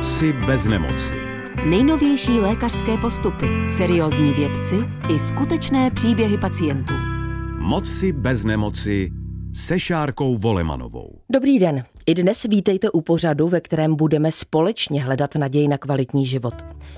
Moci bez nemoci. Nejnovější lékařské postupy, seriózní vědci i skutečné příběhy pacientů. Moci bez nemoci se Šárkou Volemanovou. Dobrý den. I dnes vítejte u pořadu, ve kterém budeme společně hledat naději na kvalitní život.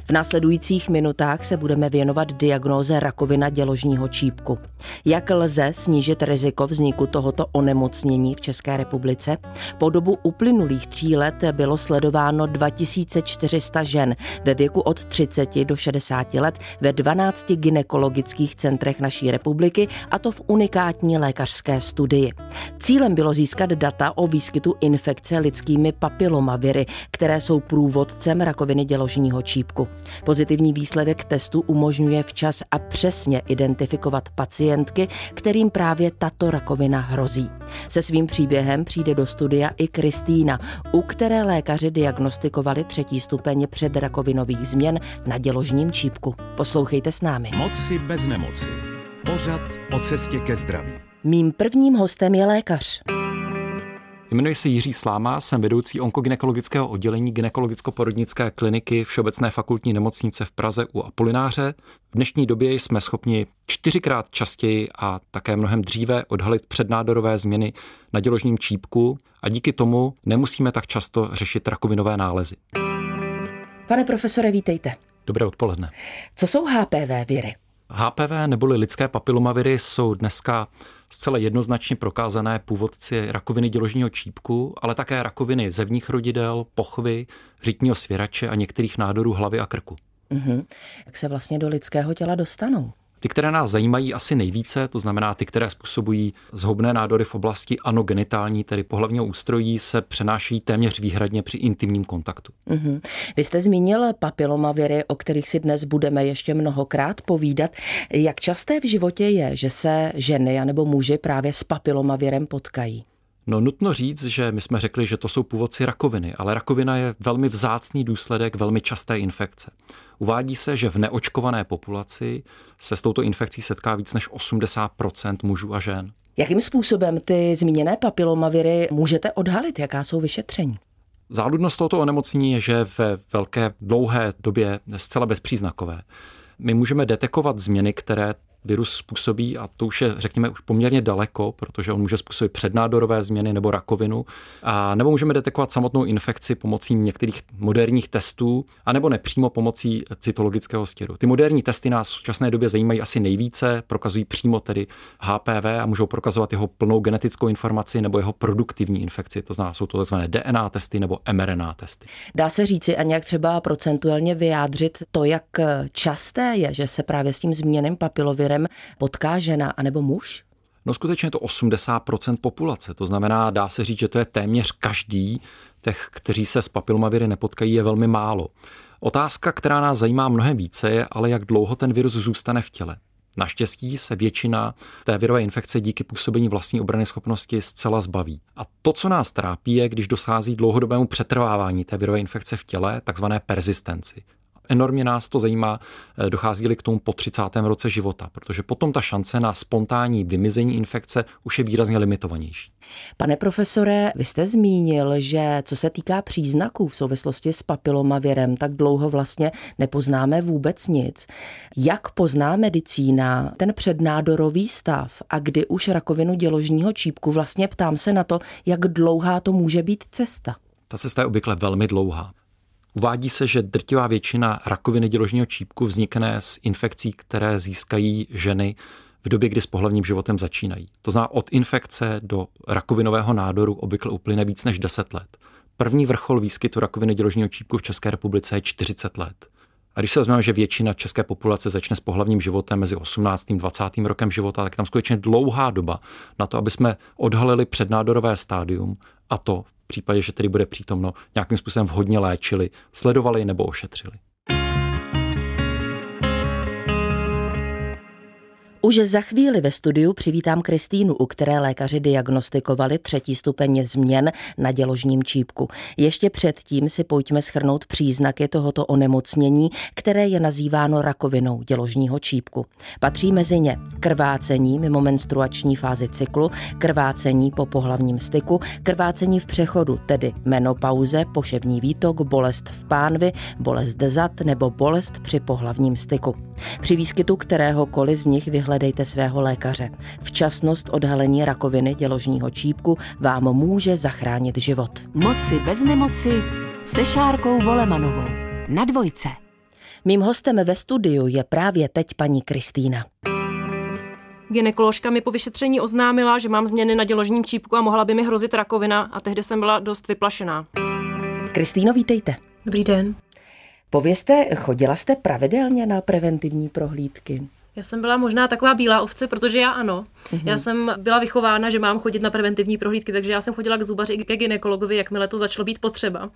V následujících minutách se budeme věnovat diagnóze rakovina děložního čípku. Jak lze snížit riziko vzniku tohoto onemocnění v České republice? Po dobu uplynulých tří let bylo sledováno 2400 žen ve věku od 30 do 60 let ve 12 ginekologických centrech naší republiky a to v unikátní lékařské studii. Cílem bylo získat data o výskytu infekce lidskými papilomaviry, které jsou průvodcem rakoviny děložního čípku. Pozitivní výsledek testu umožňuje včas a přesně identifikovat pacientky, kterým právě tato rakovina hrozí. Se svým příběhem přijde do studia i Kristýna, u které lékaři diagnostikovali třetí stupeň předrakovinových změn na děložním čípku. Poslouchejte s námi. Moci bez nemoci. Pořad o cestě ke zdraví. Mým prvním hostem je lékař. Jmenuji se Jiří Sláma, jsem vedoucí onkoginekologického oddělení gynekologicko-porodnické kliniky Všeobecné fakultní nemocnice v Praze u Apolináře. V dnešní době jsme schopni čtyřikrát častěji a také mnohem dříve odhalit přednádorové změny na děložním čípku a díky tomu nemusíme tak často řešit rakovinové nálezy. Pane profesore, vítejte. Dobré odpoledne. Co jsou HPV viry? HPV neboli lidské papilomaviry jsou dneska zcela jednoznačně prokázané původci rakoviny děložního čípku, ale také rakoviny zevních rodidel, pochvy, řitního svěrače a některých nádorů hlavy a krku. Mhm. Jak se vlastně do lidského těla dostanou? Ty, které nás zajímají asi nejvíce, to znamená ty, které způsobují zhoubné nádory v oblasti anogenitální, tedy pohlavního ústrojí, se přenášejí téměř výhradně při intimním kontaktu. Mm-hmm. Vy jste zmínil papilomaviry, o kterých si dnes budeme ještě mnohokrát povídat. Jak časté v životě je, že se ženy anebo muži právě s papilomavirem potkají? No nutno říct, že my jsme řekli, že to jsou původci rakoviny, ale rakovina je velmi vzácný důsledek velmi časté infekce. Uvádí se, že v neočkované populaci se s touto infekcí setká víc než 80% mužů a žen. Jakým způsobem ty zmíněné papilomaviry můžete odhalit? Jaká jsou vyšetření? Záludnost tohoto onemocnění je, že ve velké dlouhé době zcela bezpříznakové. My můžeme detekovat změny, které virus způsobí, a to už je, řekněme, už poměrně daleko, protože on může způsobit přednádorové změny nebo rakovinu, a nebo můžeme detekovat samotnou infekci pomocí některých moderních testů, anebo nepřímo pomocí cytologického stěru. Ty moderní testy nás v současné době zajímají asi nejvíce, prokazují přímo tedy HPV a můžou prokazovat jeho plnou genetickou informaci nebo jeho produktivní infekci. To znamená, jsou to tzv. DNA testy nebo mRNA testy. Dá se říci a nějak třeba procentuálně vyjádřit to, jak časté je, že se právě s tím změněným papilovirem partnerem potká žena anebo muž? No skutečně je to 80% populace, to znamená, dá se říct, že to je téměř každý, těch, kteří se s papilomaviry nepotkají, je velmi málo. Otázka, která nás zajímá mnohem více, je ale jak dlouho ten virus zůstane v těle. Naštěstí se většina té virové infekce díky působení vlastní obrany schopnosti zcela zbaví. A to, co nás trápí, je, když dochází dlouhodobému přetrvávání té virové infekce v těle, takzvané persistenci enormně nás to zajímá, eh, dochází-li k tomu po 30. roce života, protože potom ta šance na spontánní vymizení infekce už je výrazně limitovanější. Pane profesore, vy jste zmínil, že co se týká příznaků v souvislosti s papilomavirem, tak dlouho vlastně nepoznáme vůbec nic. Jak pozná medicína ten přednádorový stav a kdy už rakovinu děložního čípku? Vlastně ptám se na to, jak dlouhá to může být cesta. Ta cesta je obvykle velmi dlouhá. Uvádí se, že drtivá většina rakoviny děložního čípku vznikne z infekcí, které získají ženy v době, kdy s pohlavním životem začínají. To znamená, od infekce do rakovinového nádoru obvykle uplyne víc než 10 let. První vrchol výskytu rakoviny děložního čípku v České republice je 40 let. A když se vezmeme, že většina české populace začne s pohlavním životem mezi 18. a 20. rokem života, tak tam skutečně dlouhá doba na to, aby jsme odhalili přednádorové stádium a to případě, že tedy bude přítomno, nějakým způsobem vhodně léčili, sledovali nebo ošetřili. Už za chvíli ve studiu přivítám Kristýnu, u které lékaři diagnostikovali třetí stupeň změn na děložním čípku. Ještě předtím si pojďme schrnout příznaky tohoto onemocnění, které je nazýváno rakovinou děložního čípku. Patří mezi ně krvácení mimo menstruační fázi cyklu, krvácení po pohlavním styku, krvácení v přechodu, tedy menopauze, poševní výtok, bolest v pánvi, bolest zad nebo bolest při pohlavním styku. Při výskytu kteréhokoliv z nich vyhledává hledejte svého lékaře. Včasnost odhalení rakoviny děložního čípku vám může zachránit život. Moci bez nemoci se Šárkou Volemanovou. Na dvojce. Mým hostem ve studiu je právě teď paní Kristýna. Ginekoložka mi po vyšetření oznámila, že mám změny na děložním čípku a mohla by mi hrozit rakovina a tehdy jsem byla dost vyplašená. Kristýno, vítejte. Dobrý den. Povězte, chodila jste pravidelně na preventivní prohlídky? Já jsem byla možná taková bílá ovce, protože já ano. Mm-hmm. Já jsem byla vychována, že mám chodit na preventivní prohlídky, takže já jsem chodila k zubaři i ke ginekologovi, jakmile to začalo být potřeba.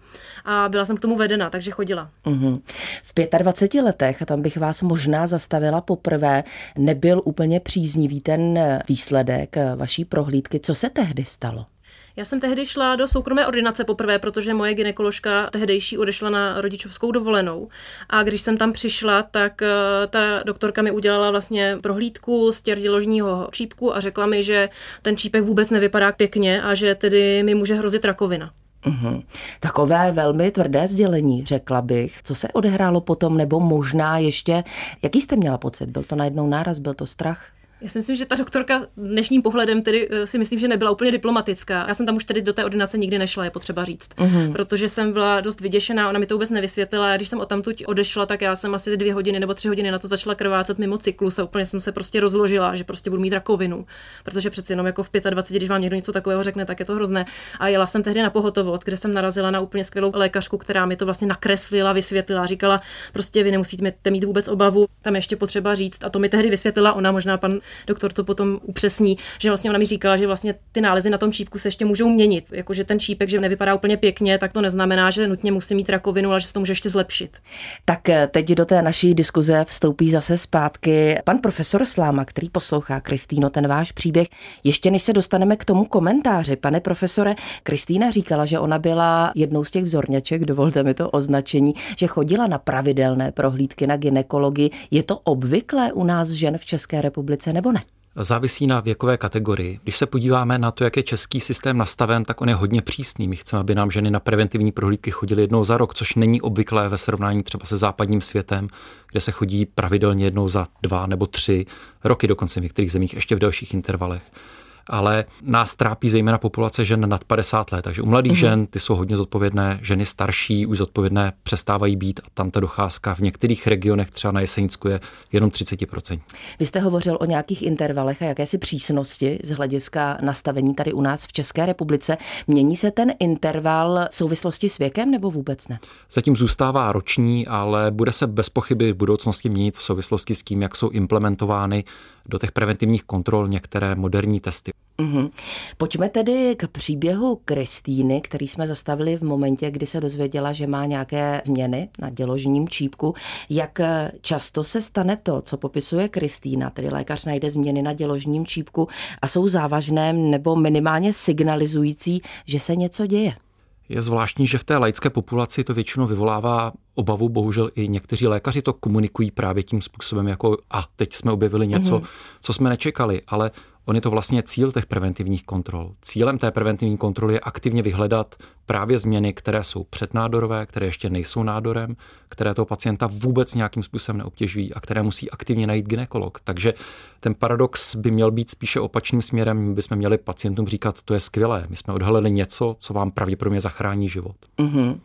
A byla jsem k tomu vedena, takže chodila. Mm-hmm. V 25 letech, a tam bych vás možná zastavila poprvé, nebyl úplně příznivý ten výsledek vaší prohlídky. Co se tehdy stalo? Já jsem tehdy šla do soukromé ordinace poprvé, protože moje ginekoložka tehdejší odešla na rodičovskou dovolenou. A když jsem tam přišla, tak eh, ta doktorka mi udělala vlastně prohlídku z těrdiložního čípku a řekla mi, že ten čípek vůbec nevypadá pěkně a že tedy mi může hrozit rakovina. Uhum. Takové velmi tvrdé sdělení, řekla bych. Co se odehrálo potom, nebo možná ještě, jaký jste měla pocit? Byl to najednou náraz, byl to strach? Já si myslím, že ta doktorka dnešním pohledem tedy eh, si myslím, že nebyla úplně diplomatická. Já jsem tam už tedy do té ordinace nikdy nešla, je potřeba říct. Mm-hmm. Protože jsem byla dost vyděšená, ona mi to vůbec nevysvětlila. A když jsem o tamtuť odešla, tak já jsem asi dvě hodiny nebo tři hodiny na to začala krvácet mimo cyklus a úplně jsem se prostě rozložila, že prostě budu mít rakovinu. Protože přeci jenom jako v 25, když vám někdo něco takového řekne, tak je to hrozné. A jela jsem tehdy na pohotovost, kde jsem narazila na úplně skvělou lékařku, která mi to vlastně nakreslila, vysvětlila, říkala, prostě vy nemusíte mít vůbec obavu, tam ještě potřeba říct. A to mi tehdy vysvětlila ona, možná pan doktor to potom upřesní, že vlastně ona mi říkala, že vlastně ty nálezy na tom čípku se ještě můžou měnit. Jakože ten čípek, že nevypadá úplně pěkně, tak to neznamená, že nutně musí mít rakovinu, ale že se to může ještě zlepšit. Tak eh, teď do té naší diskuze vstoupí zase zpátky pan profesor Sláma, který poslouchá Kristýno ten váš příběh. Ještě než se dostaneme k tomu komentáři, pane profesore, Kristýna říkala, že ona byla jednou z těch vzorněček, dovolte mi to označení, že chodila na pravidelné prohlídky na ginekologii. Je to obvyklé u nás žen v České republice nebo ne? závisí na věkové kategorii. Když se podíváme na to, jak je český systém nastaven, tak on je hodně přísný. My chceme, aby nám ženy na preventivní prohlídky chodily jednou za rok, což není obvyklé ve srovnání třeba se západním světem, kde se chodí pravidelně jednou za dva nebo tři roky, dokonce v některých zemích ještě v dalších intervalech ale nás trápí zejména populace žen nad 50 let. Takže u mladých mm-hmm. žen ty jsou hodně zodpovědné, ženy starší už zodpovědné přestávají být a tam ta docházka v některých regionech, třeba na Jesenicku, je jenom 30%. Vy jste hovořil o nějakých intervalech a jakési přísnosti z hlediska nastavení tady u nás v České republice. Mění se ten interval v souvislosti s věkem nebo vůbec ne? Zatím zůstává roční, ale bude se bez pochyby v budoucnosti měnit v souvislosti s tím, jak jsou implementovány do těch preventivních kontrol některé moderní testy. Mm-hmm. Pojďme tedy k příběhu Kristýny, který jsme zastavili v momentě, kdy se dozvěděla, že má nějaké změny na děložním čípku. Jak často se stane to, co popisuje Kristýna, tedy lékař najde změny na děložním čípku a jsou závažné nebo minimálně signalizující, že se něco děje? Je zvláštní, že v té laické populaci to většinou vyvolává obavu, bohužel i někteří lékaři to komunikují právě tím způsobem, jako a teď jsme objevili něco, mm-hmm. co jsme nečekali, ale On je to vlastně cíl těch preventivních kontrol. Cílem té preventivní kontroly je aktivně vyhledat právě změny, které jsou přednádorové, které ještě nejsou nádorem, které toho pacienta vůbec nějakým způsobem neobtěžují a které musí aktivně najít ginekolog. Takže ten paradox by měl být spíše opačným směrem. My bychom měli pacientům říkat, to je skvělé, my jsme odhalili něco, co vám pravděpodobně zachrání život. Mm-hmm.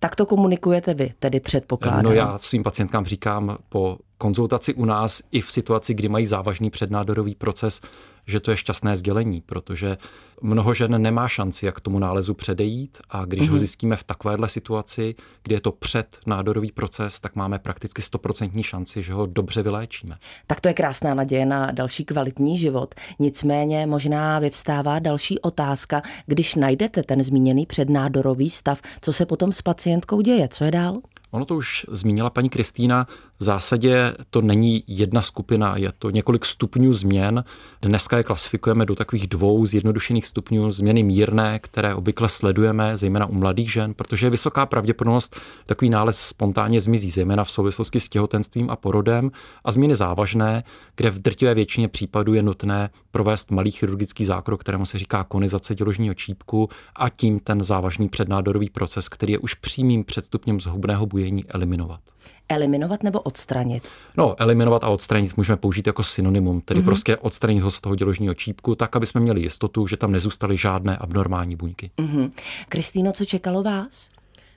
Tak to komunikujete vy, tedy předpokládám. No já svým pacientkám říkám po konzultaci u nás i v situaci, kdy mají závažný přednádorový proces, že to je šťastné sdělení, protože mnoho žen nemá šanci, jak tomu nálezu předejít a když mm-hmm. ho mhm. zjistíme v takovéhle situaci, kdy je to přednádorový proces, tak máme prakticky stoprocentní šanci, že ho dobře vyléčíme. Tak to je krásná naděje na další kvalitní život. Nicméně možná vyvstává další otázka, když najdete ten zmíněný přednádorový stav, co se potom s pacientkou děje, co je dál? Ono to už zmínila paní Kristýna, V zásadě to není jedna skupina, je to několik stupňů změn. Dneska je klasifikujeme do takových dvou zjednodušených stupňů. Změny mírné, které obvykle sledujeme, zejména u mladých žen, protože je vysoká pravděpodobnost takový nález spontánně zmizí, zejména v souvislosti s těhotenstvím a porodem, a změny závažné, kde v drtivé většině případů je nutné provést malý chirurgický zákrok, kterému se říká konizace děložního čípku a tím ten závažný přednádorový proces, který je už přímým předstupněm zhubného bujení, eliminovat eliminovat nebo odstranit? No, eliminovat a odstranit můžeme použít jako synonymum, tedy mm-hmm. prostě odstranit ho z toho děložního čípku, tak, aby jsme měli jistotu, že tam nezůstaly žádné abnormální buňky. Mm-hmm. Kristýno, co čekalo vás?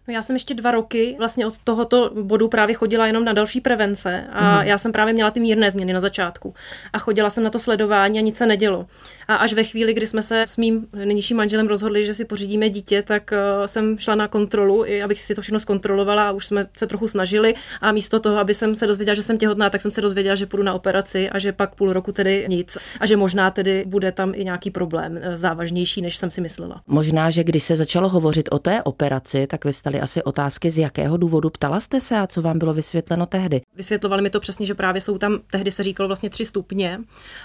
No já jsem ještě dva roky vlastně od tohoto bodu právě chodila jenom na další prevence a mm. já jsem právě měla ty mírné změny na začátku. A chodila jsem na to sledování a nic se nedělo. A až ve chvíli, kdy jsme se s mým nynějším manželem rozhodli, že si pořídíme dítě, tak uh, jsem šla na kontrolu, i abych si to všechno zkontrolovala a už jsme se trochu snažili. A místo toho, aby jsem se dozvěděla, že jsem těhotná, tak jsem se dozvěděla, že půjdu na operaci a že pak půl roku tedy nic. A že možná tedy bude tam i nějaký problém uh, závažnější, než jsem si myslela. Možná, že když se začalo hovořit o té operaci, tak vyvstaly asi otázky, z jakého důvodu ptala jste se a co vám bylo vysvětleno tehdy. Vysvětlovali mi to přesně, že právě jsou tam, tehdy se říkalo vlastně tři stupně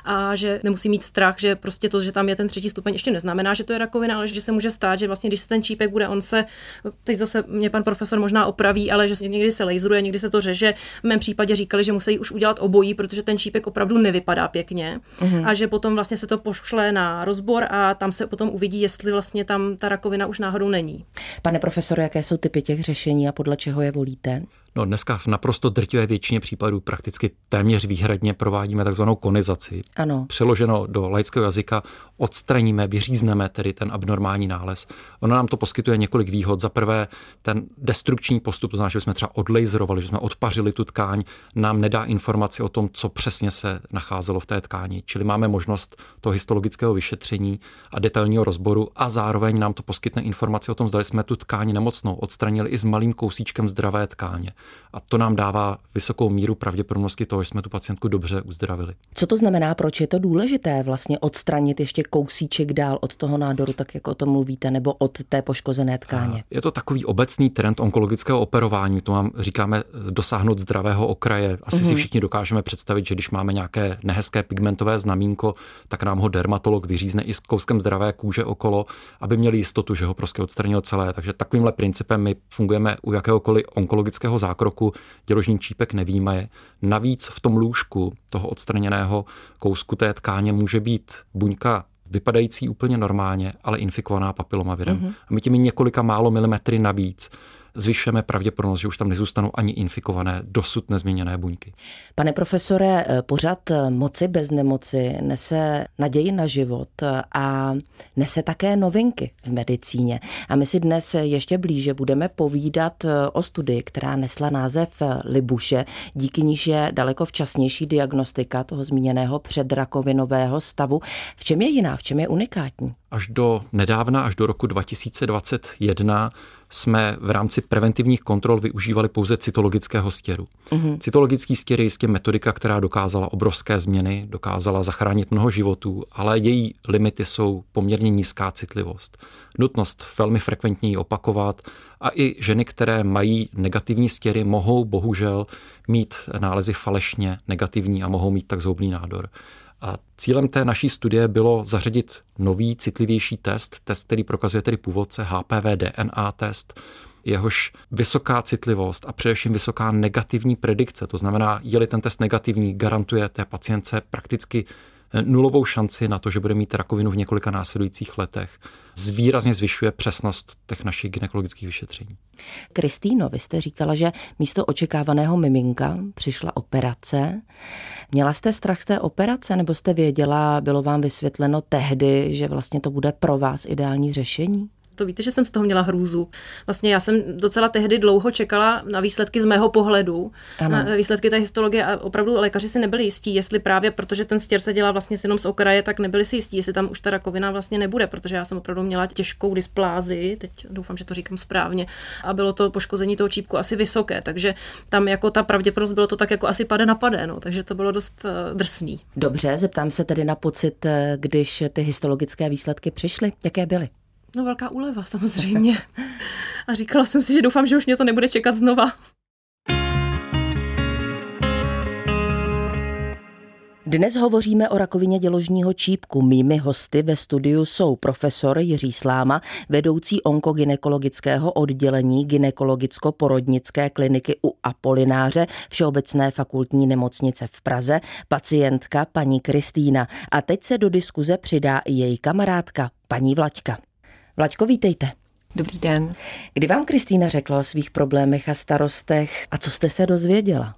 a že nemusí mít strach, že prostě to, že tam je ten třetí stupeň, ještě neznamená, že to je rakovina, ale že se může stát, že vlastně, když se ten čípek bude, on se, teď zase mě pan profesor možná opraví, ale že někdy se laseruje, někdy se to řeže. V mém případě říkali, že musí už udělat obojí, protože ten čípek opravdu nevypadá pěkně mm-hmm. a že potom vlastně se to pošle na rozbor a tam se potom uvidí, jestli vlastně tam ta rakovina už náhodou není. Pane profesore, jaké jsou typy těch řešení a podle čeho je volíte? No dneska v naprosto drtivé většině případů prakticky téměř výhradně provádíme takzvanou konizaci. Ano. Přeloženo do laického jazyka odstraníme, vyřízneme tedy ten abnormální nález. Ono nám to poskytuje několik výhod. Za prvé, ten destrukční postup, to znamená, že jsme třeba odlejzrovali, že jsme odpařili tu tkáň, nám nedá informaci o tom, co přesně se nacházelo v té tkáni. Čili máme možnost toho histologického vyšetření a detailního rozboru a zároveň nám to poskytne informaci o tom, zda jsme tu tkáň nemocnou odstranili i s malým kousíčkem zdravé tkáně. A to nám dává vysokou míru pravděpodobnosti toho, že jsme tu pacientku dobře uzdravili. Co to znamená, proč je to důležité vlastně odstranit ještě kousíček dál od toho nádoru, tak jako o tom mluvíte, nebo od té poškozené tkáně? Je to takový obecný trend onkologického operování. To mám, říkáme, dosáhnout zdravého okraje. Asi mm-hmm. si mhm. všichni dokážeme představit, že když máme nějaké nehezké pigmentové znamínko, tak nám ho dermatolog vyřízne i s kouskem zdravé kůže okolo, aby měli jistotu, že ho prostě odstranil celé. Takže takovýmhle principem my fungujeme u jakéhokoliv onkologického zákroku, děložní čípek nevýmaje. Navíc v tom lůžku toho odstraněného kousku té tkáně může být buňka vypadající úplně normálně, ale infikovaná papilomavirem. Mm-hmm. A my těmi několika málo milimetry navíc zvyšujeme pravděpodobnost, že už tam nezůstanou ani infikované, dosud nezměněné buňky. Pane profesore, pořád moci bez nemoci nese naději na život a nese také novinky v medicíně. A my si dnes ještě blíže budeme povídat o studii, která nesla název Libuše, díky níž je daleko včasnější diagnostika toho zmíněného předrakovinového stavu. V čem je jiná, v čem je unikátní? Až do nedávna, až do roku 2021 jsme v rámci preventivních kontrol využívali pouze cytologického stěru. Mm-hmm. Cytologický stěr je jistě metodika, která dokázala obrovské změny, dokázala zachránit mnoho životů, ale její limity jsou poměrně nízká citlivost. Nutnost velmi frekventně ji opakovat a i ženy, které mají negativní stěry, mohou bohužel mít nálezy falešně negativní a mohou mít tak zhoubný nádor. A cílem té naší studie bylo zařadit nový, citlivější test, test, který prokazuje tedy původce HPV DNA test, jehož vysoká citlivost a především vysoká negativní predikce, to znamená, je-li ten test negativní, garantuje té pacientce prakticky nulovou šanci na to, že bude mít rakovinu v několika následujících letech. Zvýrazně zvyšuje přesnost těch našich gynekologických vyšetření. Kristýno, vy jste říkala, že místo očekávaného miminka přišla operace. Měla jste strach z té operace, nebo jste věděla, bylo vám vysvětleno tehdy, že vlastně to bude pro vás ideální řešení? To víte, že jsem z toho měla hrůzu. Vlastně já jsem docela tehdy dlouho čekala na výsledky z mého pohledu, ano. na výsledky té histologie a opravdu lékaři si nebyli jistí, jestli právě protože ten stěr se dělá vlastně jenom z okraje, tak nebyli si jistí, jestli tam už ta rakovina vlastně nebude, protože já jsem opravdu měla těžkou dysplázi, teď doufám, že to říkám správně, a bylo to poškození toho čípku asi vysoké, takže tam jako ta pravděpodobnost bylo to tak jako asi pade na pade, no, takže to bylo dost uh, drsný. Dobře, zeptám se tedy na pocit, eh, když ty histologické výsledky přišly, jaké byly? No velká úleva samozřejmě. A říkala jsem si, že doufám, že už mě to nebude čekat znova. Dnes hovoříme o rakovině děložního čípku. Mými hosty ve studiu jsou profesor Jiří Sláma, vedoucí onkogynekologického oddělení gynekologicko-porodnické kliniky u Apolináře Všeobecné fakultní nemocnice v Praze, pacientka paní Kristýna. A teď se do diskuze přidá i její kamarádka paní Vlaďka. Vlaďko, vítejte. Dobrý den. Kdy vám Kristýna řekla o svých problémech a starostech a co jste se dozvěděla?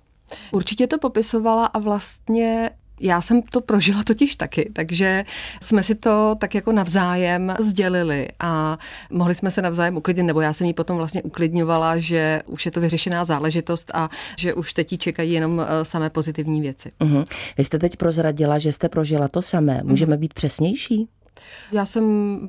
Určitě to popisovala a vlastně já jsem to prožila totiž taky, takže jsme si to tak jako navzájem sdělili a mohli jsme se navzájem uklidnit, nebo já jsem jí potom vlastně uklidňovala, že už je to vyřešená záležitost a že už teď čekají jenom eh, samé pozitivní věci. Uh-huh. Vy jste teď prozradila, že jste prožila to samé. Můžeme být přesnější? Já jsem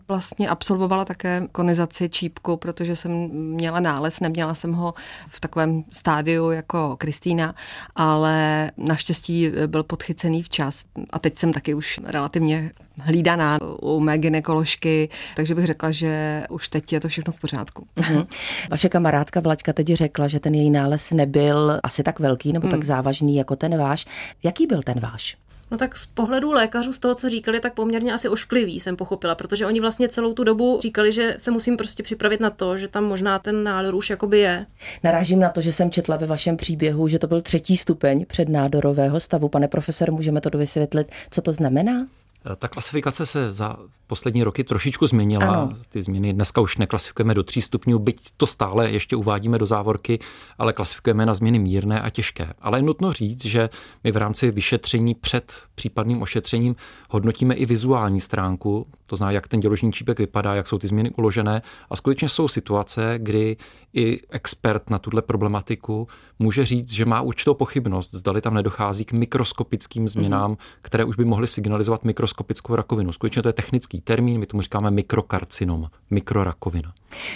vlastně absolvovala také konizaci čípku, protože jsem měla nález, neměla jsem ho v takovém stádiu jako Kristýna, ale naštěstí byl podchycený včas a teď jsem taky už relativně hlídaná u mé ginekoložky, takže bych řekla, že už teď je to všechno v pořádku. Mhm. Vaše kamarádka Vlaďka teď řekla, že ten její nález nebyl asi tak velký nebo tak hmm. závažný jako ten váš. Jaký byl ten váš? No tak z pohledu lékařů, z toho, co říkali, tak poměrně asi ošklivý jsem pochopila, protože oni vlastně celou tu dobu říkali, že se musím prostě připravit na to, že tam možná ten nádor už jakoby je. Narážím na to, že jsem četla ve vašem příběhu, že to byl třetí stupeň přednádorového stavu. Pane profesor, můžeme to dovysvětlit, co to znamená? Ta klasifikace se za poslední roky trošičku změnila. Ano. Ty změny dneska už neklasifikujeme do tří stupňů, byť to stále ještě uvádíme do závorky, ale klasifikujeme na změny mírné a těžké. Ale je nutno říct, že my v rámci vyšetření před případným ošetřením hodnotíme i vizuální stránku, to znamená, jak ten děložní čípek vypadá, jak jsou ty změny uložené. A skutečně jsou situace, kdy i expert na tuhle problematiku může říct, že má určitou pochybnost, zdali tam nedochází k mikroskopickým změnám, mm-hmm. které už by mohly signalizovat mikroskopickou rakovinu. Skutečně to je technický termín, my tomu říkáme mikrokarcinom, mikrorakovina.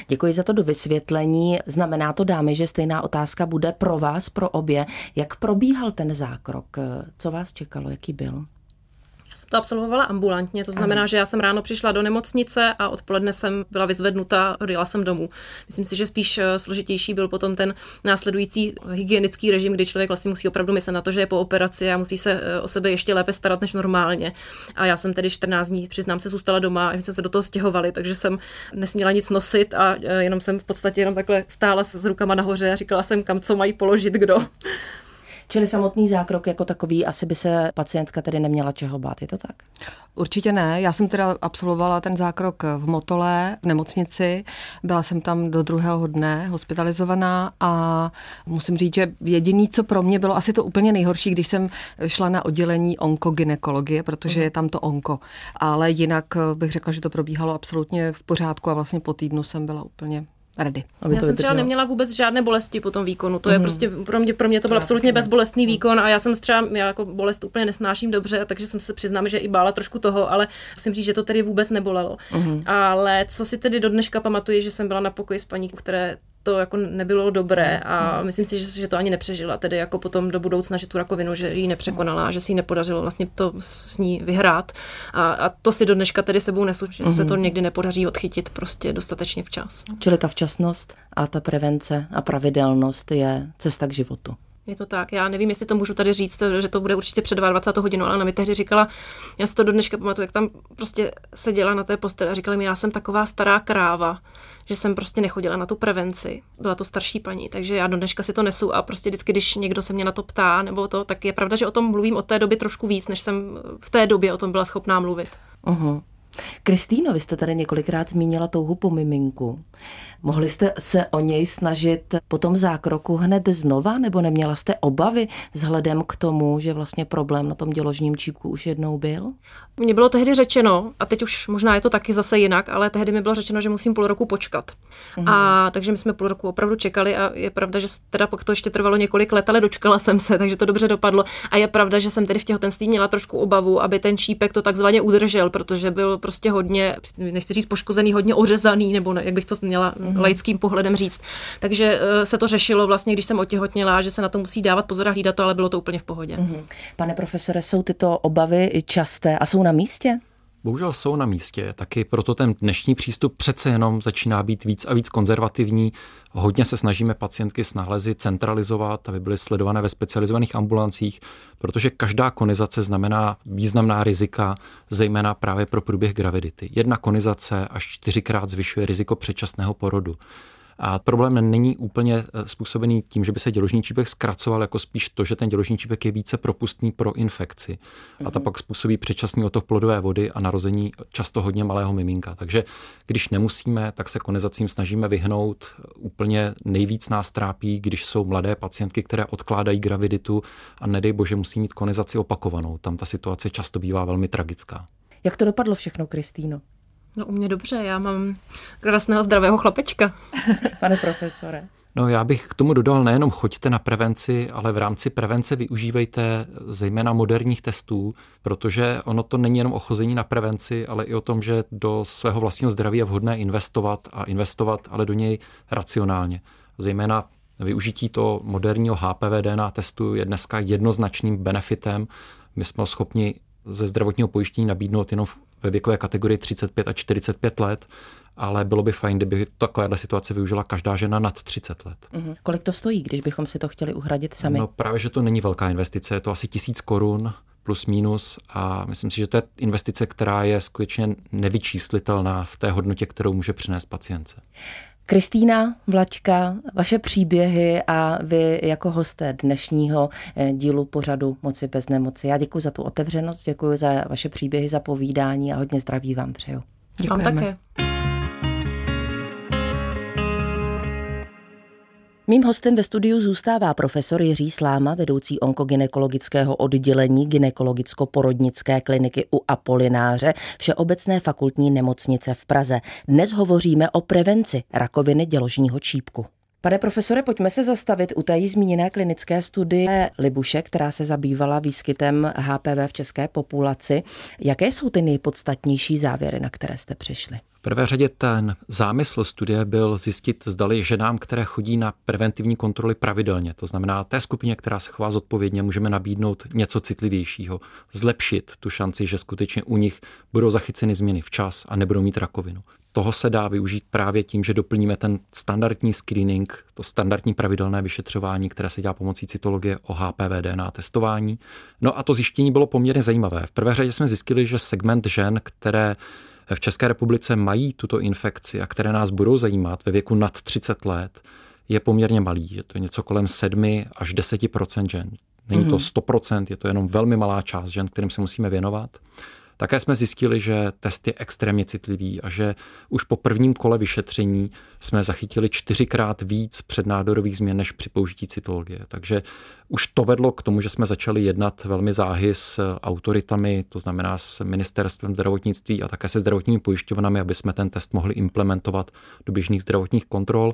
Děkuji za to do vysvětlení. Znamená to, dámy, že stejná otázka bude pro vás, pro obě. Jak probíhal ten zákrok? Co vás čekalo? Jaký byl? To absolvovala ambulantně, to znamená, Aha. že já jsem ráno přišla do nemocnice a odpoledne jsem byla vyzvednuta, odjela jsem domů. Myslím si, že spíš eh, složitější byl potom ten následující hygienický režim, kdy člověk vlastně musí opravdu myslet na to, že je po operaci a musí se eh, o sebe ještě lépe starat než normálně. A já jsem tedy 14 dní, přiznám se, zůstala doma a jsme se do toho stěhovali, takže jsem nesměla nic nosit a eh, jenom jsem v podstatě jenom takhle stála s rukama nahoře a říkala jsem, kam co mají položit kdo. Čili samotný zákrok jako takový, asi by se pacientka tedy neměla čeho bát, je to tak? Určitě ne. Já jsem teda absolvovala ten zákrok v Motole, v nemocnici. Byla jsem tam do druhého dne hospitalizovaná a musím říct, že jediný, co pro mě bylo asi to úplně nejhorší, když jsem šla na oddělení onkogynekologie, protože je tam to onko. Ale jinak bych řekla, že to probíhalo absolutně v pořádku a vlastně po týdnu jsem byla úplně rady. Aby já to jsem třeba neměla vůbec žádné bolesti po tom výkonu. To mm. je mhm. prostě pro mě, pro mě to, to byl absolutně bezbolestný mm. výkon a já jsem třeba, já jako bolest úplně nesnáším dobře, takže jsem se přiznám, že i bála trošku toho, ale musím říct, že to tedy vůbec nebolelo. Mm. Ale co si tedy do dneška pamatuju, že jsem byla na pokoji s paní, které to jako nebylo dobré a myslím si, že, že to ani nepřežila, tedy jako potom do budoucna, že tu rakovinu, že ji nepřekonala, že si ji nepodařilo vlastně to s ní vyhrát a, a to si do dneška tedy sebou nesu, že mm-hmm. se to mhm. někdy nepodaří odchytit prostě dostatečně včas. Čili ta včasnost a ta prevence a pravidelnost je cesta k životu. Je to tak. Já nevím, jestli to můžu tady říct, že to bude určitě před 22 hodinu, ale ona mi tehdy říkala, já si to do dneška pamatuju, jak tam prostě seděla na té posteli a říkala mi, já jsem taková stará kráva, že jsem prostě nechodila na tu prevenci. Byla to starší paní, takže já do dneška si to nesu a prostě vždycky, když někdo se mě na to ptá, nebo to, tak je pravda, že o tom mluvím od té doby trošku víc, než jsem v té době o tom byla schopná mluvit. Uh-huh. Kristýno, vy jste tady několikrát zmínila touhu po miminku. Mohli jste se o něj snažit po tom zákroku hned znova, nebo neměla jste obavy vzhledem k tomu, že vlastně problém na tom děložním čípku už jednou byl? Mně bylo tehdy řečeno, a teď už možná je to taky zase jinak, ale tehdy mi bylo řečeno, že musím půl roku počkat. Mhm. A takže my jsme půl roku opravdu čekali a je pravda, že teda pak to ještě trvalo několik let, ale dočkala jsem se, takže to dobře dopadlo. A je pravda, že jsem tedy v těhotenství měla trošku obavu, aby ten čípek to takzvaně udržel, protože byl prostě hodně, nechci říct poškozený, hodně ořezaný, nebo ne, jak bych to měla mm-hmm. laickým pohledem říct. Takže uh, se to řešilo vlastně, když jsem otěhotněla, že se na to musí dávat pozor a hlídat to, ale bylo to úplně v pohodě. Mm-hmm. Pane profesore, jsou tyto obavy časté a jsou na místě? Bohužel jsou na místě, taky proto ten dnešní přístup přece jenom začíná být víc a víc konzervativní. Hodně se snažíme pacientky s nálezy centralizovat, aby byly sledované ve specializovaných ambulancích, protože každá konizace znamená významná rizika, zejména právě pro průběh gravidity. Jedna konizace až čtyřikrát zvyšuje riziko předčasného porodu. A problém není úplně eh, způsobený tím, že by se děložní čípek zkracoval, jako spíš to, že ten děložní čípek je více propustný pro infekci. A ta mhm. pak způsobí předčasný otok plodové vody a narození často hodně malého miminka. Takže když nemusíme, tak se konizacím snažíme vyhnout. Úplně nejvíc nás trápí, když jsou mladé pacientky, které odkládají graviditu a nedej bože musí mít konizaci opakovanou. Tam ta situace často bývá velmi tragická. Jak to dopadlo všechno, Kristýno? No u mě dobře, já mám krásného zdravého chlapečka. Pane profesore. No já bych k tomu dodal nejenom choďte na prevenci, ale v rámci prevence využívejte zejména moderních testů, protože ono to není jenom o chození na prevenci, ale i o tom, že do svého vlastního zdraví je vhodné investovat a investovat, ale do něj racionálně. Zejména využití toho moderního HPV DNA testu je dneska jednoznačným benefitem. My jsme schopni ze zdravotního pojištění nabídnout jenom ve věkové kategorii 35 a 45 let, ale bylo by fajn, kdyby takovéhle situace využila každá žena nad 30 let. Mm-hmm. Kolik to stojí, když bychom si to chtěli uhradit sami? No právě, že to není velká investice, je to asi tisíc korun plus minus a myslím si, že to je investice, která je skutečně nevyčíslitelná v té hodnotě, kterou může přinést pacience. Kristýna Vlačka, vaše příběhy a vy jako hosté dnešního eh, dílu pořadu Moci bez nemoci. Já děkuji za tu otevřenost, děkuji za vaše příběhy, za povídání a hodně zdraví vám přeju. Děkujeme. Vám také. Mým hostem ve studiu zůstává profesor Jiří Sláma, vedoucí onkogynekologického oddělení gynekologicko-porodnické kliniky u Apolináře Všeobecné fakultní nemocnice v Praze. Dnes hovoříme o prevenci rakoviny děložního čípku. Pane profesore, pojďme se zastavit u té zmíněné klinické studie Libuše, která se zabývala výskytem HPV v české populaci. Jaké jsou ty nejpodstatnější závěry, na které jste přišli? Prvé řadě ten zámysl studie byl zjistit, zdali ženám, které chodí na preventivní kontroly pravidelně, to znamená té skupině, která se chová zodpovědně, můžeme nabídnout něco citlivějšího, zlepšit tu šanci, že skutečně u nich budou zachyceny změny včas a nebudou mít rakovinu toho se dá využít právě tím, že doplníme ten standardní screening, to standardní pravidelné vyšetřování, které se dělá pomocí cytologie o HPV DNA testování. No a to zjištění bylo poměrně zajímavé. V prvé řadě jsme zjistili, že segment žen, které v České republice mají tuto infekci a které nás budou zajímat ve věku nad 30 let, je poměrně malý. Je to něco kolem 7 až 10% žen. Není to 100 mhm. je to jenom velmi malá část žen, kterým se musíme věnovat. Také jsme zjistili, že test je extrémně citlivý a že už po prvním kole vyšetření jsme zachytili čtyřikrát víc přednádorových změn než při použití cytologie. Takže už to vedlo k tomu, že jsme začali jednat velmi záhy s autoritami, to znamená s ministerstvem zdravotnictví a také se zdravotními pojišťovnami, aby jsme ten test mohli implementovat do běžných zdravotních kontrol.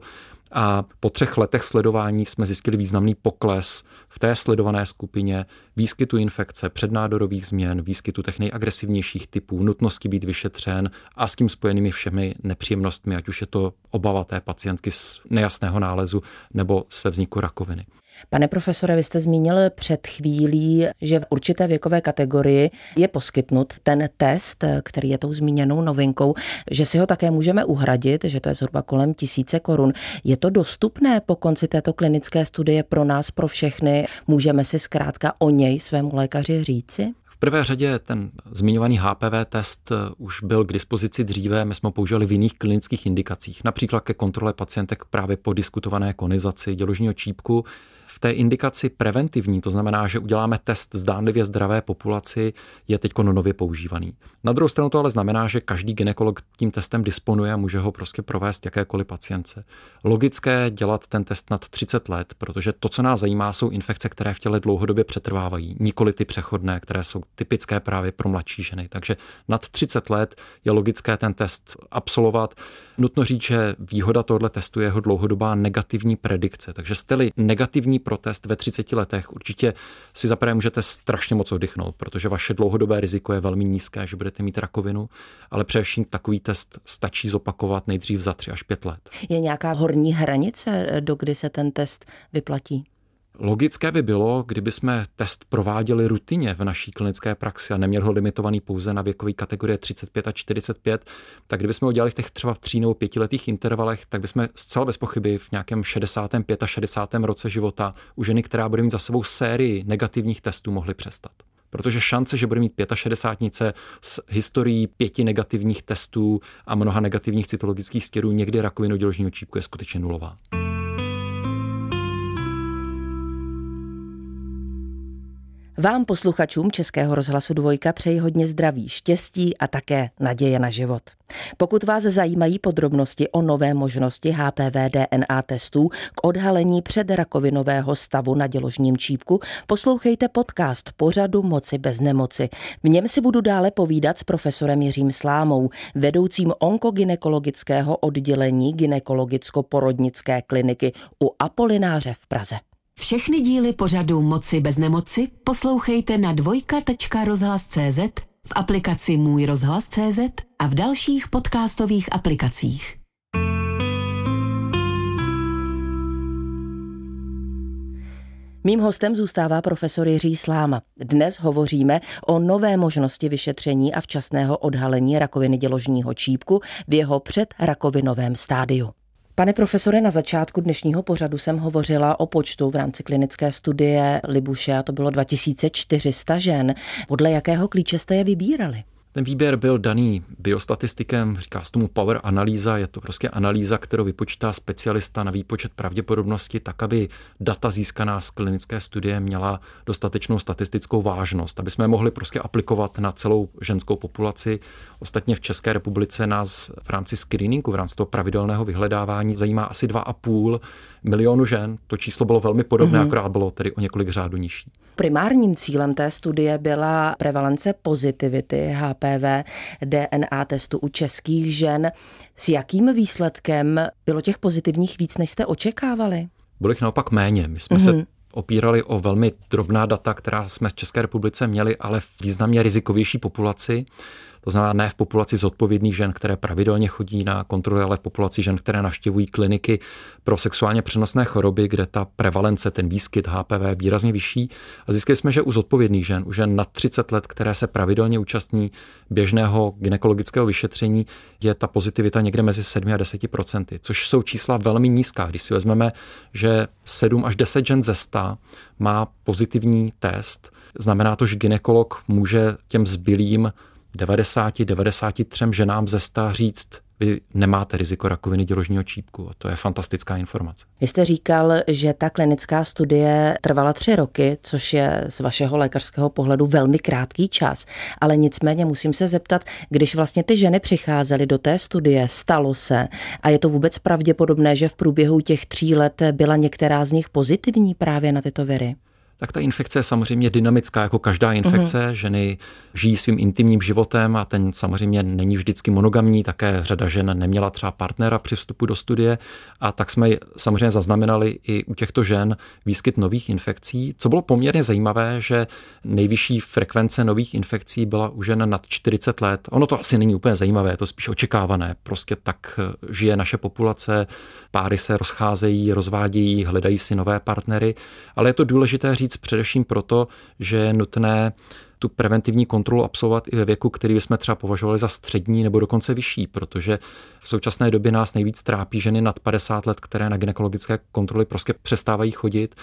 A po třech letech sledování jsme zjistili významný pokles v té sledované skupině výskytu infekce, přednádorových změn, výskytu těch nejagresivnějších typů, nutnosti být vyšetřen a s tím spojenými všemi nepříjemnostmi, ať už je to obava té pacientky z nejasného nálezu nebo se vzniku rakoviny. Pane profesore, vy jste zmínil před chvílí, že v určité věkové kategorii je poskytnut ten test, který je tou zmíněnou novinkou, že si ho také můžeme uhradit, že to je zhruba kolem tisíce korun. Je to dostupné po konci této klinické studie pro nás, pro všechny? Můžeme si zkrátka o něj svému lékaři říci? V prvé řadě ten zmiňovaný HPV test už byl k dispozici dříve, my jsme ho použili v jiných klinických indikacích, například ke kontrole pacientek právě po diskutované konizaci děložního čípku v té indikaci preventivní, to znamená, že uděláme test zdánlivě zdravé populaci, je teď nově používaný. Na druhou stranu to ale znamená, že každý ginekolog tím testem disponuje a může ho prostě provést jakékoliv pacience. Logické dělat ten test nad 30 let, protože to, co nás zajímá, jsou infekce, které v těle dlouhodobě přetrvávají, nikoli ty přechodné, které jsou typické právě pro mladší ženy. Takže nad 30 let je logické ten test absolvovat. Nutno říct, že výhoda tohoto testu je jeho dlouhodobá negativní predikce. Takže jste-li negativní protest ve 30 letech, určitě si zaprvé můžete strašně moc oddychnout, protože vaše dlouhodobé riziko je velmi nízké, že budete mít rakovinu, ale především takový test stačí zopakovat nejdřív za 3 až 5 let. Je nějaká horní hranice, do kdy se ten test vyplatí? Logické by bylo, kdyby jsme test prováděli rutině v naší klinické praxi a neměl ho limitovaný pouze na věkové kategorie 35 a 45, tak kdybychom ho dělali v těch třeba tří nebo pětiletých intervalech, tak bychom zcela bez pochyby v nějakém 65 a 60. roce života u ženy, která bude mít za sebou sérii negativních testů, mohli přestat. Protože šance, že bude mít 65 s historií pěti negativních testů a mnoha negativních cytologických stěrů někdy rakovinu děložního čípku je skutečně nulová. Vám, posluchačům Českého rozhlasu Dvojka, přeji hodně zdraví, štěstí a také naděje na život. Pokud vás zajímají podrobnosti o nové možnosti HPV DNA testů k odhalení předrakovinového stavu na děložním čípku, poslouchejte podcast pořadu Moci bez nemoci. V něm si budu dále povídat s profesorem Jiřím Slámou, vedoucím onkogynekologického oddělení gynekologicko-porodnické kliniky u Apolináře v Praze. Všechny díly pořadu Moci bez nemoci poslouchejte na dvojka.rozhlas.cz, v aplikaci Můj rozhlas.cz a v dalších podcastových aplikacích. Mým hostem zůstává profesor Jiří Sláma. Dnes hovoříme o nové možnosti vyšetření a včasného odhalení rakoviny děložního čípku v jeho předrakovinovém stádiu. Pane profesore, na začátku dnešního pořadu jsem hovořila o počtu v rámci klinické studie Libuše a to bylo 2400 žen. Podle jakého klíče jste je vybírali? Ten výběr byl daný biostatistikem, říká se tomu power analýza, je to prostě analýza, kterou vypočítá specialista na výpočet pravděpodobnosti, tak aby data získaná z klinické studie měla dostatečnou statistickou vážnost, aby jsme je mohli prostě aplikovat na celou ženskou populaci. Ostatně v České republice nás v rámci screeningu, v rámci toho pravidelného vyhledávání zajímá asi 2,5 milionu žen. To číslo bylo velmi podobné, mm-hmm. akorát bylo tedy o několik řádů nižší. Primárním cílem té studie byla prevalence pozitivity HPV DNA testu u českých žen. S jakým výsledkem bylo těch pozitivních víc, než jste očekávali? Bylo jich naopak méně. My jsme mm-hmm. se mhm. opírali o velmi drobná data, která jsme v České republice měli, ale v významně rizikovější populaci. To znamená ne v populaci zodpovědných žen, které pravidelně chodí na kontroly, ale v populaci žen, které navštěvují kliniky pro sexuálně přenosné choroby, kde ta prevalence, ten výskyt HPV je výrazně vyšší. A zjistili jsme, že u zodpovědných žen, u žen nad 30 let, které se pravidelně účastní běžného gynekologického vyšetření, je ta pozitivita někde mezi 7 a 10 procenty, což jsou čísla velmi nízká. Když si vezmeme, že 7 až 10 žen ze 100 má pozitivní test, znamená to, že ginekolog může těm zbylým 90-93 ženám ze 100 říct, vy nemáte riziko rakoviny děložního čípku. To je fantastická informace. Vy jste říkal, že ta klinická studie trvala tři roky, což je z vašeho lékařského pohledu velmi krátký čas. Ale nicméně musím se zeptat, když vlastně ty ženy přicházely do té studie, stalo se a je to vůbec pravděpodobné, že v průběhu těch tří let byla některá z nich pozitivní právě na tyto viry? Tak ta infekce je samozřejmě dynamická, jako každá infekce. Mm-hmm. Ženy žijí svým intimním životem a ten samozřejmě není vždycky monogamní. Také řada žen neměla třeba partnera při vstupu do studie a tak jsme samozřejmě zaznamenali i u těchto žen výskyt nových infekcí. Co bylo poměrně zajímavé, že nejvyšší frekvence nových infekcí byla u žen nad 40 let. Ono to asi není úplně zajímavé, je to spíš očekávané. Prostě tak žije naše populace, páry se rozcházejí, rozvádějí, hledají si nové partnery, ale je to důležité říct především proto, že je nutné tu preventivní kontrolu absolvovat i ve věku, který bychom třeba považovali za střední nebo dokonce vyšší, protože v současné době nás nejvíc trápí ženy nad 50 let, které na gynekologické kontroly prostě přestávají chodit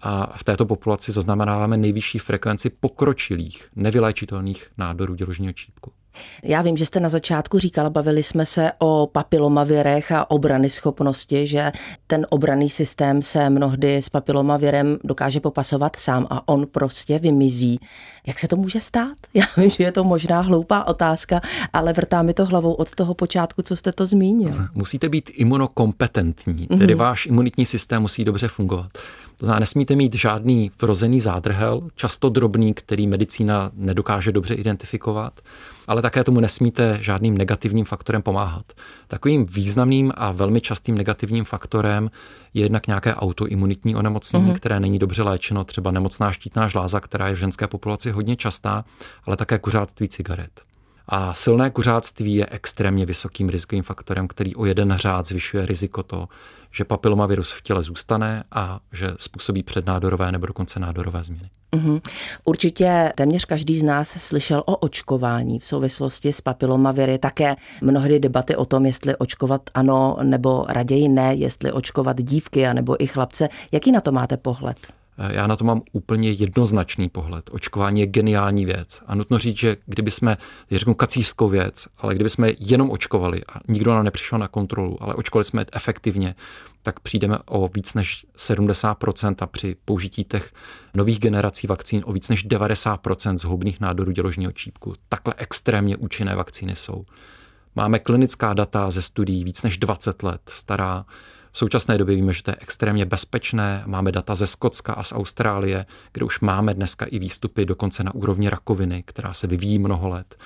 a v této populaci zaznamenáváme nejvyšší frekvenci pokročilých, nevyléčitelných nádorů děložního čípku. Já vím, že jste na začátku říkala, bavili jsme se o papilomavirech a obrany schopnosti, že ten obraný systém se mnohdy s papilomavirem dokáže popasovat sám a on prostě vymizí. Jak se to může stát? Já vím, že je to možná hloupá otázka, ale vrtá mi to hlavou od toho počátku, co jste to zmínil. Musíte být imunokompetentní, tedy mm-hmm. váš imunitní systém musí dobře fungovat. To znamená, nesmíte mít žádný vrozený zádrhel, často drobný, který medicína nedokáže dobře identifikovat ale také tomu nesmíte žádným negativním faktorem pomáhat. Takovým významným a velmi častým negativním faktorem je jednak nějaké autoimunitní onemocnění, mm-hmm. které není dobře léčeno, třeba nemocná štítná žláza, která je v ženské populaci hodně častá, ale také kuřáctví cigaret. A silné kuřáctví je extrémně vysokým rizikovým faktorem, který o jeden řád zvyšuje riziko to, že papilomavirus v těle zůstane a že způsobí přednádorové nebo dokonce nádorové změny. Mm-hmm. Určitě téměř každý z nás slyšel o očkování v souvislosti s papilomaviry. Také mnohdy debaty o tom, jestli očkovat ano nebo raději ne, jestli očkovat dívky nebo i chlapce. Jaký na to máte pohled? Já na to mám úplně jednoznačný pohled. Očkování je geniální věc. A nutno říct, že kdyby jsme, řeknu kacířskou věc, ale kdyby jsme jenom očkovali a nikdo nám nepřišel na kontrolu, ale očkovali jsme efektivně, tak přijdeme o víc než 70% a při použití těch nových generací vakcín o víc než 90% zhoubných nádorů děložního čípku. Takhle extrémně účinné vakcíny jsou. Máme klinická data ze studií víc než 20 let stará, v současné době víme, že to je extrémně bezpečné. Máme data ze Skotska a z Austrálie, kde už máme dneska i výstupy dokonce na úrovni rakoviny, která se vyvíjí mnoho let.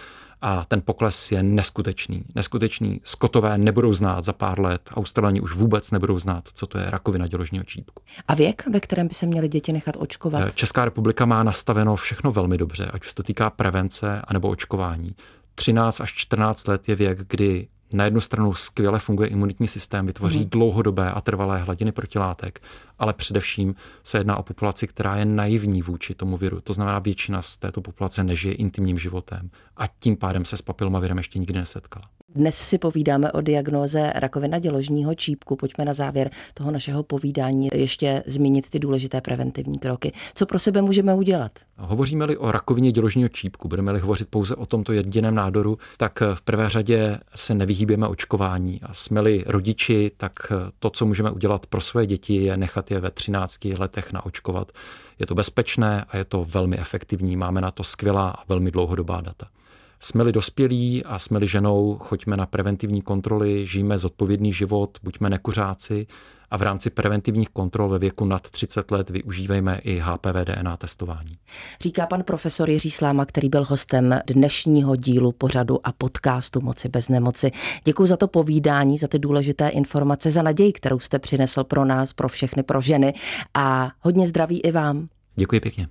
A ten pokles je neskutečný. Neskutečný. Skotové nebudou znát za pár let, Australani už vůbec nebudou znát, co to je rakovina děložního čípku. A věk, ve kterém by se měly děti nechat očkovat? Eh, Česká republika má nastaveno všechno velmi dobře, ať už se to týká prevence anebo očkování. 13 až 14 let je věk, kdy na jednu stranu skvěle funguje imunitní systém, vytvoří hmm. dlouhodobé a trvalé hladiny protilátek, ale především se jedná o populaci, která je naivní vůči tomu viru. To znamená, většina z této populace nežije intimním životem a tím pádem se s papilomavirem ještě nikdy nesetkala. Dnes si povídáme o diagnoze rakovina děložního čípku. Pojďme na závěr toho našeho povídání ještě zmínit ty důležité preventivní kroky. Co pro sebe můžeme udělat? Hovoříme-li o rakovině děložního čípku, budeme-li hovořit pouze o tomto jediném nádoru, tak v prvé řadě se nevyhýbíme očkování. A jsme-li rodiči, tak to, co můžeme udělat pro své děti, je nechat je ve 13 letech naočkovat. Je to bezpečné a je to velmi efektivní. Máme na to skvělá a velmi dlouhodobá data. Jsme-li dospělí a jsme-li ženou, choďme na preventivní kontroly, žijeme zodpovědný život, buďme nekuřáci a v rámci preventivních kontrol ve věku nad 30 let využívejme i HPV DNA testování. Říká pan profesor Jiří Sláma, který byl hostem dnešního dílu pořadu a podcastu Moci bez nemoci. Děkuji za to povídání, za ty důležité informace, za naději, kterou jste přinesl pro nás, pro všechny, pro ženy a hodně zdraví i vám. Děkuji pěkně.